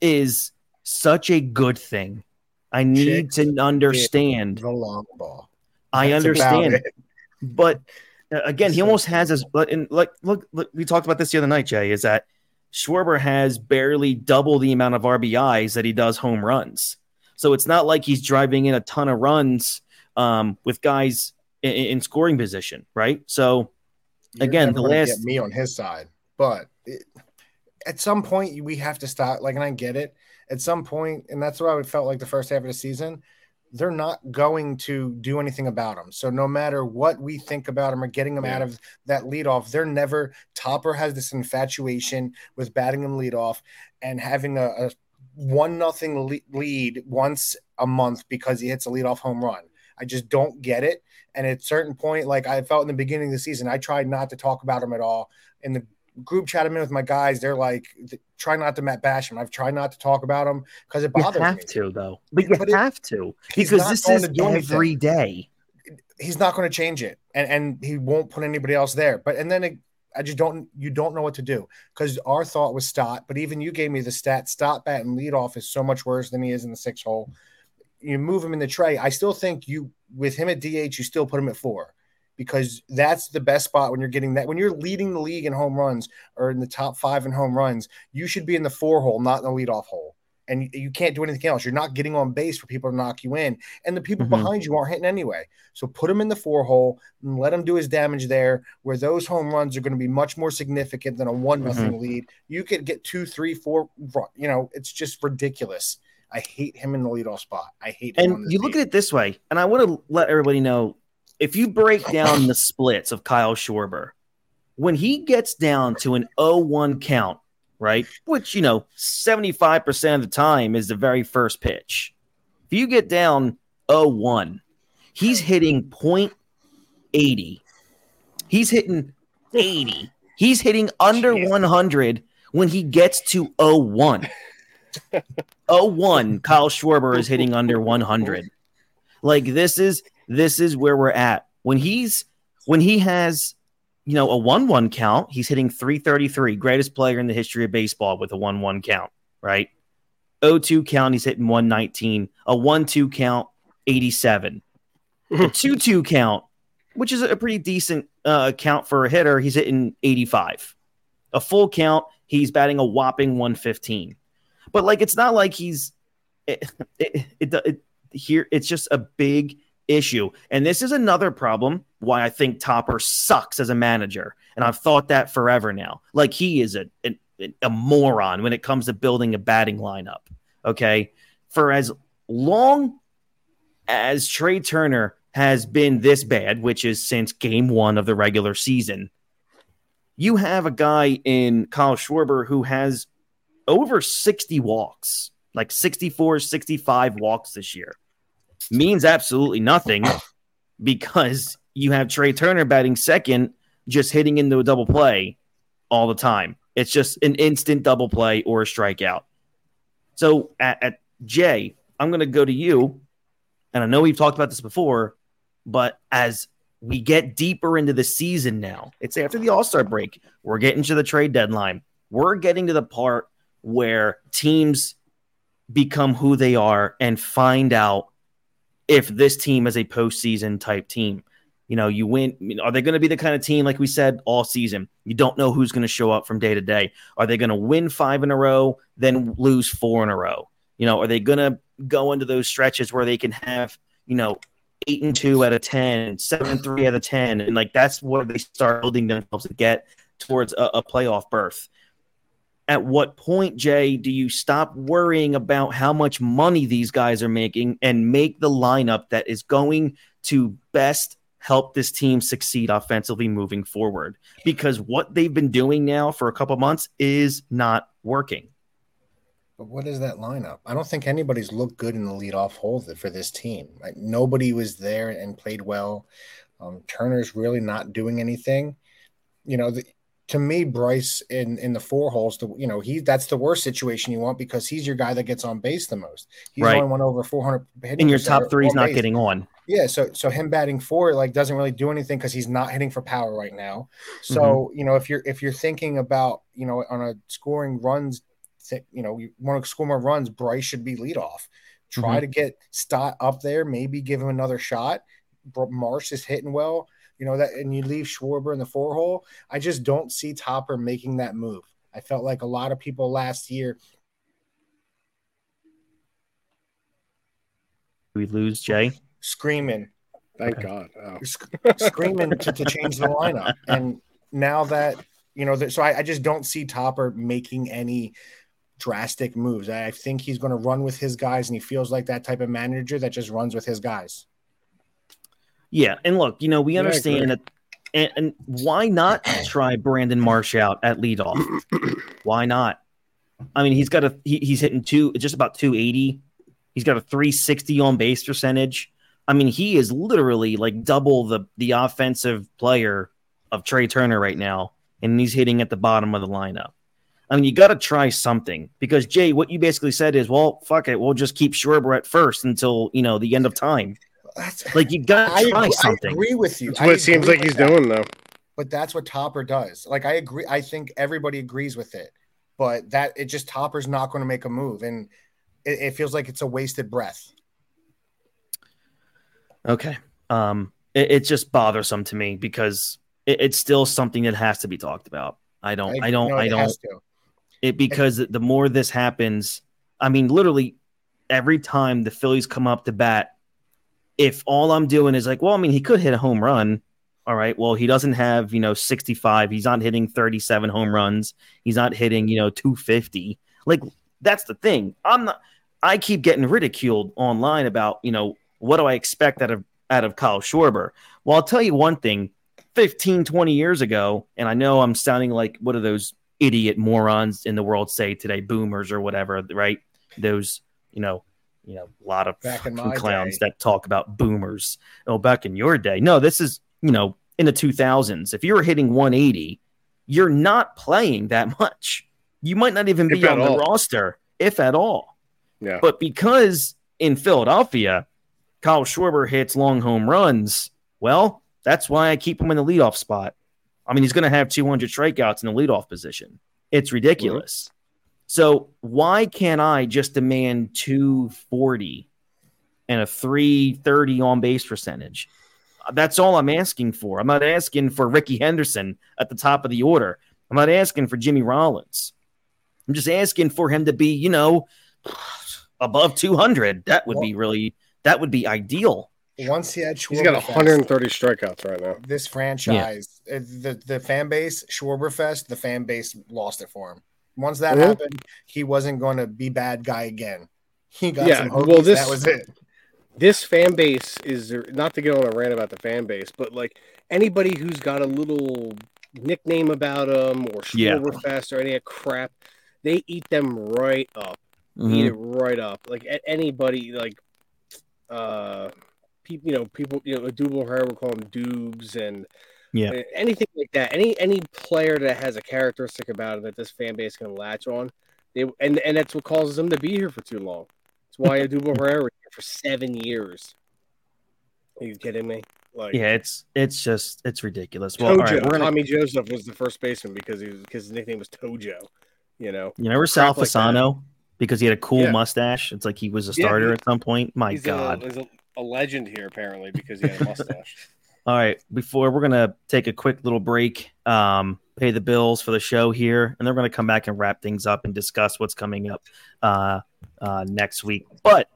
is such a good thing. I need Chicks to understand. the long ball. I That's about understand, but uh, again, he almost has his. But in like, look, look, we talked about this the other night, Jay. Is that Schwarber has barely double the amount of RBIs that he does home runs. So it's not like he's driving in a ton of runs um, with guys in, in scoring position, right? So You're Again, the last- get me on his side, but it, at some point we have to stop. Like, and I get it. At some point, and that's what I felt like the first half of the season. They're not going to do anything about him. So no matter what we think about him or getting him Yeah. out of that leadoff, they're never. Topper has this infatuation with batting him leadoff and having a, a one nothing lead once a month because he hits a leadoff home run. I just don't get it. And at a certain point, like I felt in the beginning of the season, I tried not to talk about him at all. In the group chat I'm in with my guys, they're like, try not to Matt bash him. I've tried not to talk about him because it you bothers have me. to, though. But you But it- have to because this is to do anything. every day. He's not going to change it, and and he won't put anybody else there. But and then it, I just don't. You don't know what to do because our thought was Stott, but even you gave me the stat. Stott bat and leadoff is so much worse than he is in the six hole. You move him in the tray. I still think you with him at DH, you still put him at four because that's the best spot when you're getting that when you're leading the league in home runs or in the top five in home runs, you should be in the four hole, not in the leadoff hole. And you can't do anything else. You're not getting on base for people to knock you in, and the people mm-hmm. behind you aren't hitting anyway. So put him in the four hole and let him do his damage there, where those home runs are going to be much more significant than a one nothing mm-hmm. lead. You could get two, three, four. You know, it's just ridiculous. I hate him in the leadoff spot. I hate him. And you team. look at it this way, and I want to let everybody know if you break down the splits of Kyle Schwarber, when he gets down to an 0-1 count, right? Which, you know, 75% of the time is the very first pitch. If you get down 0-1, he's hitting point 80. He's hitting 80. He's hitting under Jeez. 100 when he gets to 01. 01, Kyle Schwarber is hitting under 100. Like this is this is where we're at. When he's when he has you know a 1-1 count, he's hitting 333, greatest player in the history of baseball with a 1-1 count, right? 0-2 count, he's hitting 119. A 1-2 count, 87. a 2-2 count, which is a pretty decent uh, count for a hitter, he's hitting 85. A full count, he's batting a whopping 115. But like, it's not like he's it, it, it, it here. It's just a big issue, and this is another problem why I think Topper sucks as a manager, and I've thought that forever now. Like he is a a, a moron when it comes to building a batting lineup. Okay, for as long as Trea Turner has been this bad, which is since game one of the regular season, you have a guy in Kyle Schwarber who has over 60 walks, like 64, 65 walks this year, means absolutely nothing because you have Trea Turner batting second, just hitting into a double play all the time. It's just an instant double play or a strikeout. So at, at Jay, I'm going to go to you. And I know we've talked about this before, but as we get deeper into the season now, it's after the All Star break. We're getting to the trade deadline. We're getting to the part where teams become who they are and find out if this team is a postseason type team. You know, you win. Are they going to be the kind of team like we said all season? You don't know who's going to show up from day to day. Are they going to win five in a row, then lose four in a row? You know, are they going to go into those stretches where they can have, you know, eight and two out of 10, seven and three out of 10? And like that's where they start building themselves to get towards a, a playoff berth at what point, Jay, do you stop worrying about how much money these guys are making and make the lineup that is going to best help this team succeed offensively moving forward? Because what they've been doing now for a couple months is not working. But what is that lineup? I don't think anybody's looked good in the leadoff hole for this team. Like, nobody was there and played well. Um, Turner's really not doing anything. You know, the, to me, Bryce in in the four holes, the you know he that's the worst situation you want because he's your guy that gets on base the most. He's right. only one over four hundred. And your top three is not base. getting on. Yeah, so so him batting four like doesn't really do anything because he's not hitting for power right now. So mm-hmm. you know if you're if you're thinking about you know on a scoring runs, th- you know you want to score more runs, Bryce should be lead off. Try mm-hmm. to get Stott up there, maybe give him another shot. Marsh is hitting well you know that, and you leave Schwarber in the four hole. I just don't see Topper making that move. I felt like a lot of people last year. We lose Jay screaming. Thank okay. God, oh. screaming to, to, change the lineup. And now that you know, that, so I, I just don't see Topper making any drastic moves. I think he's going to run with his guys, and he feels like that type of manager that just runs with his guys. Yeah, and look, you know, we understand yeah, that, and, and, why not try Brandon Marsh out at leadoff? why not? I mean, he's got a he, he's hitting two just about two eighty. He's got a three sixty on base percentage. I mean, he is literally like double the the offensive player of Trea Turner right now, and he's hitting at the bottom of the lineup. I mean, you got to try something because Jay, what you basically said is, well, fuck it, we'll just keep Schwarber at first until you know the end of time. That's, like you got to try something. I agree with you. That's what it seems like he's that. doing though. But that's what Topper does. Like I agree. I think everybody agrees with it. But that it just Topper's not going to make a move, and it, it feels like it's a wasted breath. Okay. Um, it, it's just bothersome to me because it, it's still something that has to be talked about. I don't, I, I don't, no, I don't. It because the more this happens, I mean, literally every time the Phillies come up to bat, if all I'm doing is like, well, I mean, he could hit a home run. All right. Well, he doesn't have, you know, 65. He's not hitting 37 home runs. He's not hitting, you know, 250. Like, that's the thing. I'm not, I keep getting ridiculed online about, you know, what do I expect out of, out of Kyle Schwarber? Well, I'll tell you one thing 15, 20 years ago, and I know I'm sounding like what are those idiot morons in the world say today, boomers or whatever, right? Those, you know, you know, a lot of clowns day. that talk about boomers. Oh, back in your day. No, this is, you know, in the 2000s. If you were hitting 180, you're not playing that much. You might not even be on all. the roster, if at all. Yeah. But because in Philadelphia, Kyle Schwarber hits long home runs, well, that's why I keep him in the leadoff spot. I mean, he's going to have 200 strikeouts in the leadoff position. It's ridiculous. Mm-hmm. So why can't I just demand 240 and a 330 on base percentage? That's all I'm asking for. I'm not asking for Rickey Henderson at the top of the order. I'm not asking for Jimmy Rollins. I'm just asking for him to be, you know, above 200. That would be really, that would be ideal. Once he had Schwarber he's got 130 Fest, strikeouts right now. This franchise, yeah. the the fan base, Schwarberfest, the fan base lost it for him. Once that mm-hmm. happened, he wasn't going to be bad guy again. He got yeah, some hokies, well, this, that was it. This fan base is not to get on a rant about the fan base, but like anybody who's got a little nickname about them or Schwarberfest yeah. or any of crap, they eat them right up. Mm-hmm. Eat it right up. Like at anybody, like uh, people, you know, people, you know, Odubel Herrera would call them Dubes and yeah, eh, anything like that. Any any player that has a characteristic about it that this fan base can latch on, they and and that's what causes them to be here for too long. That's why Odubel Herrera was here for seven years. Are you kidding me? Like, yeah, it's it's just it's ridiculous. Well, Tojo, gonna... Tommy Joseph was the first baseman because he was because his nickname was Tojo. You know, you remember Sal Fasano like because he had a cool yeah. mustache. It's like he was a starter yeah, he, at some point. My God, a, he's a, a legend here apparently because he had a mustache. All right, before we're gonna take a quick little break, um, pay the bills for the show here, and then we're gonna come back and wrap things up and discuss what's coming up uh, uh, next week. But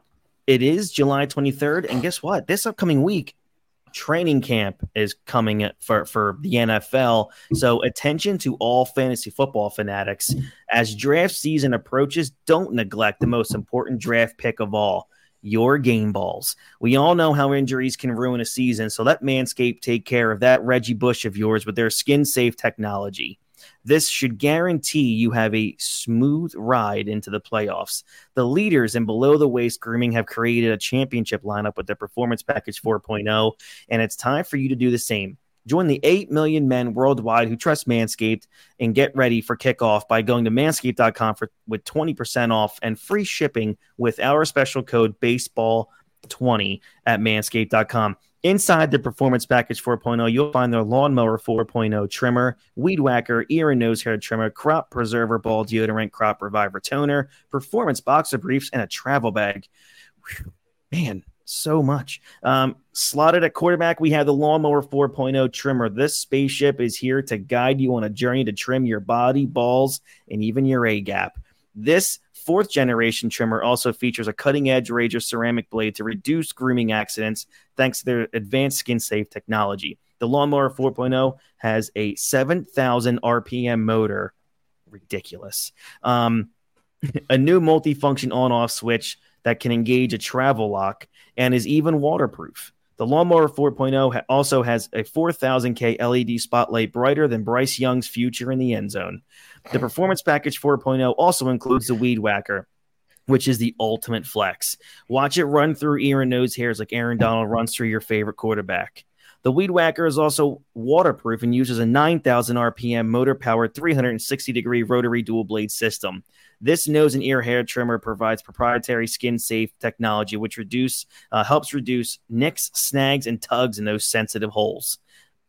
it is July 23rd, and guess what? This upcoming week, training camp is coming for for the NFL. So attention to all fantasy football fanatics as draft season approaches. Don't neglect the most important draft pick of all your game balls. We all know how injuries can ruin a season, so let Manscaped take care of that Reggie Bush of yours with their skin safe technology. This should guarantee you have a smooth ride into the playoffs. The leaders in below the waist grooming have created a championship lineup with their Performance Package 4.0, and it's time for you to do the same. Join the 8 million men worldwide who trust Manscaped and get ready for kickoff by going to manscaped.com for, with 20% off and free shipping with our special code baseball20 at manscaped.com. Inside the Performance Package 4.0, you'll find their Lawnmower 4.0 trimmer, Weed Whacker, ear and nose hair trimmer, Crop Preserver ball deodorant, Crop Reviver toner, Performance boxer briefs, and a travel bag. Whew, man, so much. Um, slotted at quarterback, we have the Lawnmower 4.0 trimmer. This spaceship is here to guide you on a journey to trim your body, balls, and even your A gap. This fourth generation trimmer also features a cutting edge Razor ceramic blade to reduce grooming accidents thanks to their advanced skin safe technology. The Lawnmower 4.0 has a 7,000 RPM motor. Ridiculous. Um, a new multifunction on off switch that can engage a travel lock and is even waterproof. The Lawnmower 4.0 also has a 4000K LED spotlight brighter than Bryce Young's future in the end zone. The Performance Package 4.0 also includes the Weed Whacker, which is the ultimate flex. Watch it run through ear and nose hairs like Aaron Donald runs through your favorite quarterback. The Weed Whacker is also waterproof and uses a 9,000 RPM motor powered 360 degree rotary dual blade system. This nose and ear hair trimmer provides proprietary skin safe technology, which reduce uh, helps reduce nicks, snags, and tugs in those sensitive holes.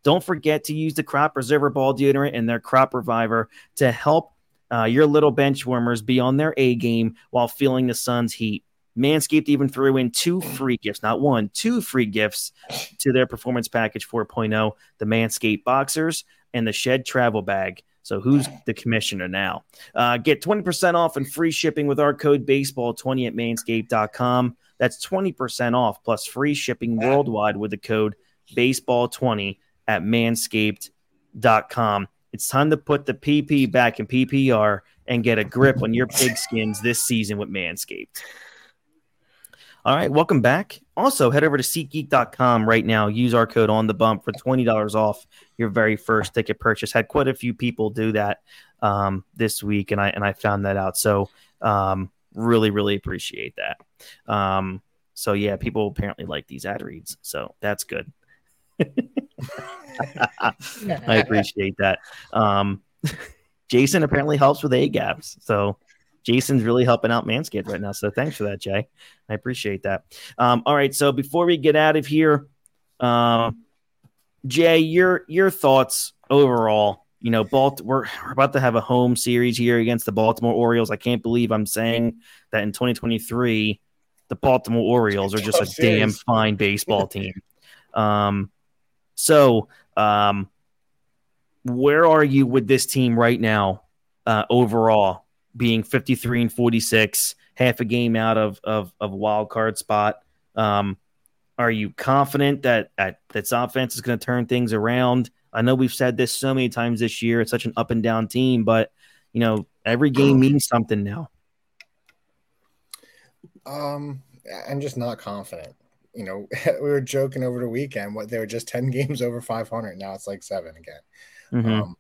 Don't forget to use the Crop Preserver Ball Deodorant and their Crop Reviver to help uh, your little bench warmers be on their A game while feeling the sun's heat. Manscaped even threw in two free gifts, not one, two free gifts to their performance package 4.0 the Manscaped Boxers and the Shed Travel Bag. So who's the commissioner now? Uh, get 20% off and free shipping with our code baseball20 at manscaped.com. That's 20% off plus free shipping worldwide with the code baseball20 at manscaped.com. It's time to put the PP back in PPR and get a grip on your pigskins this season with Manscaped. All right, welcome back. Also, head over to SeatGeek.com right now. Use our code on the bump for $20 off your very first ticket purchase. Had quite a few people do that um, this week, and I and I found that out. So um, really, really appreciate that. Um, so yeah, people apparently like these ad reads, so that's good. I appreciate that. Um, Jason apparently helps with A gaps, so Jason's really helping out Manscaped right now. So thanks for that, Jay. I appreciate that. Um, all right, so before we get out of here, um, Jay, your your thoughts overall. You know, Balt- we're, we're about to have a home series here against the Baltimore Orioles. I can't believe I'm saying that in 2023, the Baltimore Orioles are just a damn fine baseball team. Um, so, um, where are you with this team right now, uh, overall? Being 53 and 46, half a game out of of, of wild card spot. Um, are you confident that that this offense is going to turn things around? I know we've said this so many times this year. It's such an up and down team, but you know every game means something now. Um, I'm just not confident. You know, we were joking over the weekend. What they were just ten games over 500. Now it's like seven again. Mm-hmm. Um,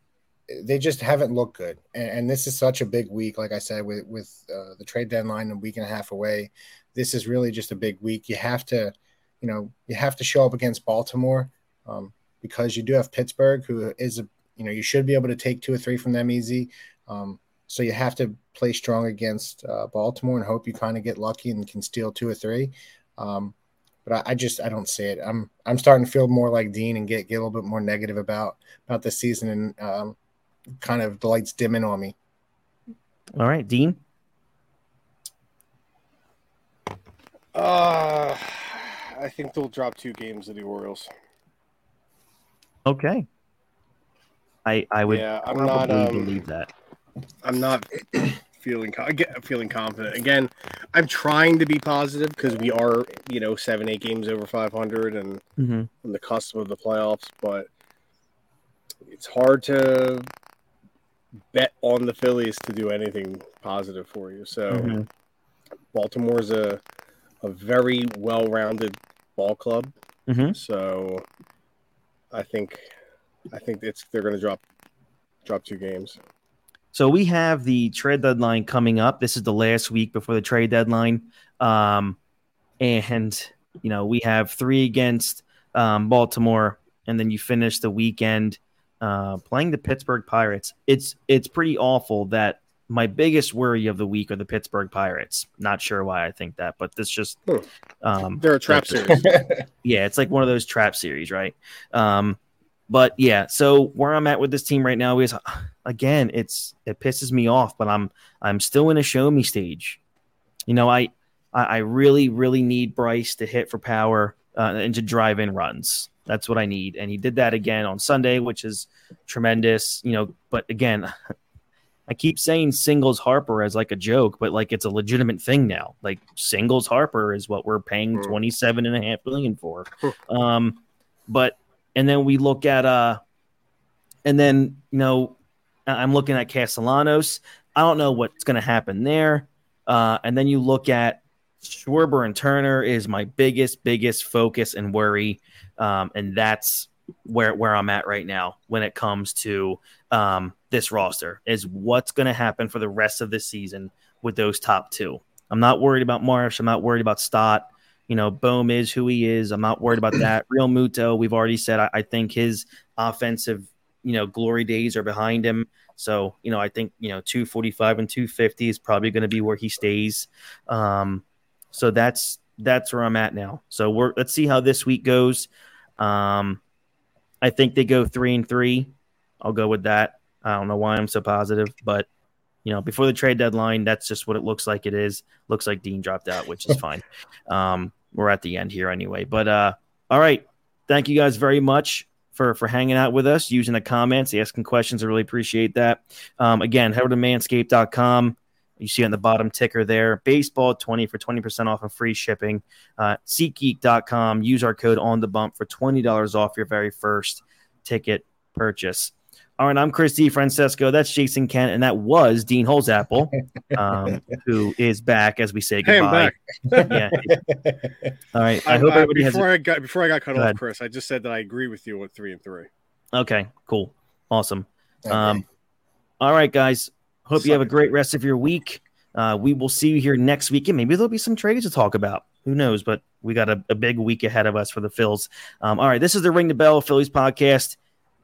they just haven't looked good. And, and, this is such a big week, like I said, with with uh, the trade deadline a week and a half away. This is really just a big week. You have to, you know, you have to show up against Baltimore um, because you do have Pittsburgh, who is a, you know, you should be able to take two or three from them easy. Um, so you have to play strong against uh, Baltimore and hope you kind of get lucky and can steal two or three. Um, but I, I, just I don't see it. I'm I'm starting to feel more like Dean and get get a little bit more negative about about the season and um, kind of the lights dimming on me. All right, Dean. Uh, I think they'll drop two games of the Orioles. Okay. I I would yeah, I'm not, um, believe that. I'm not feeling feeling confident. Again, I'm trying to be positive because we are, you know, seven eight games over 500 and mm-hmm. on the cusp of the playoffs, but it's hard to bet on the Phillies to do anything positive for you. So mm-hmm. Baltimore's a a very well rounded ball club. Mm-hmm. So I think I think it's they're going to drop drop two games. So we have the trade deadline coming up. This is the last week before the trade deadline, um, and you know we have three against um, Baltimore, and then you finish the weekend uh, playing the Pittsburgh Pirates. It's it's pretty awful that my biggest worry of the week are the Pittsburgh Pirates. Not sure why I think that, but this just um, they're a trap series. yeah, it's like one of those trap series, right? Um, but yeah, so where I'm at with this team right now is again, it's it pisses me off, but I'm I'm still in a show me stage. You know, I I, really really need Bryce to hit for power uh, and to drive in runs. That's what I need. And he did that again on Sunday, which is tremendous. You know, but again, I keep saying singles Harper as like a joke, but like it's a legitimate thing now. Like singles Harper is what we're paying hmm. 27 and a half million for. um, but and then we look at uh and then you know I'm looking at Castellanos. I don't know what's gonna happen there. Uh, and then you look at Schwarber and Turner is my biggest, biggest focus and worry. Um, and that's where where I'm at right now when it comes to um, this roster is what's going to happen for the rest of the season with those top two. I'm not worried about Marsh. I'm not worried about Stott. You know, Bohm is who he is. I'm not worried about that. Realmuto, we've already said I, I think his offensive, you know, glory days are behind him. So, you know, I think, you know, 245 and 250 is probably going to be where he stays. Um, so that's that's where I'm at now. So we're let's see how this week goes. Um, I think they go three and three. I'll go with that. I don't know why I'm so positive, but you know, before the trade deadline, that's just what it looks like. It is looks like Dean dropped out, which is fine. Um, we're at the end here anyway. But uh, all right, thank you guys very much for for hanging out with us, using the comments, asking questions. I really appreciate that. Um, again, head over to manscaped.com. You see on the bottom ticker there, baseball 20 for 20% off and free shipping. Uh, SeatGeek.com. Use our code on the bump for $20 off your very first ticket purchase. All right, I'm Chris D. Francesco. That's Jason Kent, and that was Dean Holzapple, um, who is back as we say Hey, I'm goodbye. back. yeah. All right. I, I, hope I- everybody has. before I got before I got cut Go off, ahead. Chris, I just said that I agree with you with three and three. Okay, cool, awesome. Okay. Um, all right, guys. Hope you have a great rest of your week. Uh, we will see you here next week, and maybe there'll be some trades to talk about. Who knows? But we got a, a big week ahead of us for the Phils. Um, all right, this is the Ring the Bell Phillies podcast,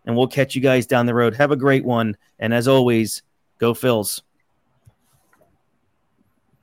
and we'll catch you guys down the road. Have a great one, and as always, go Phils.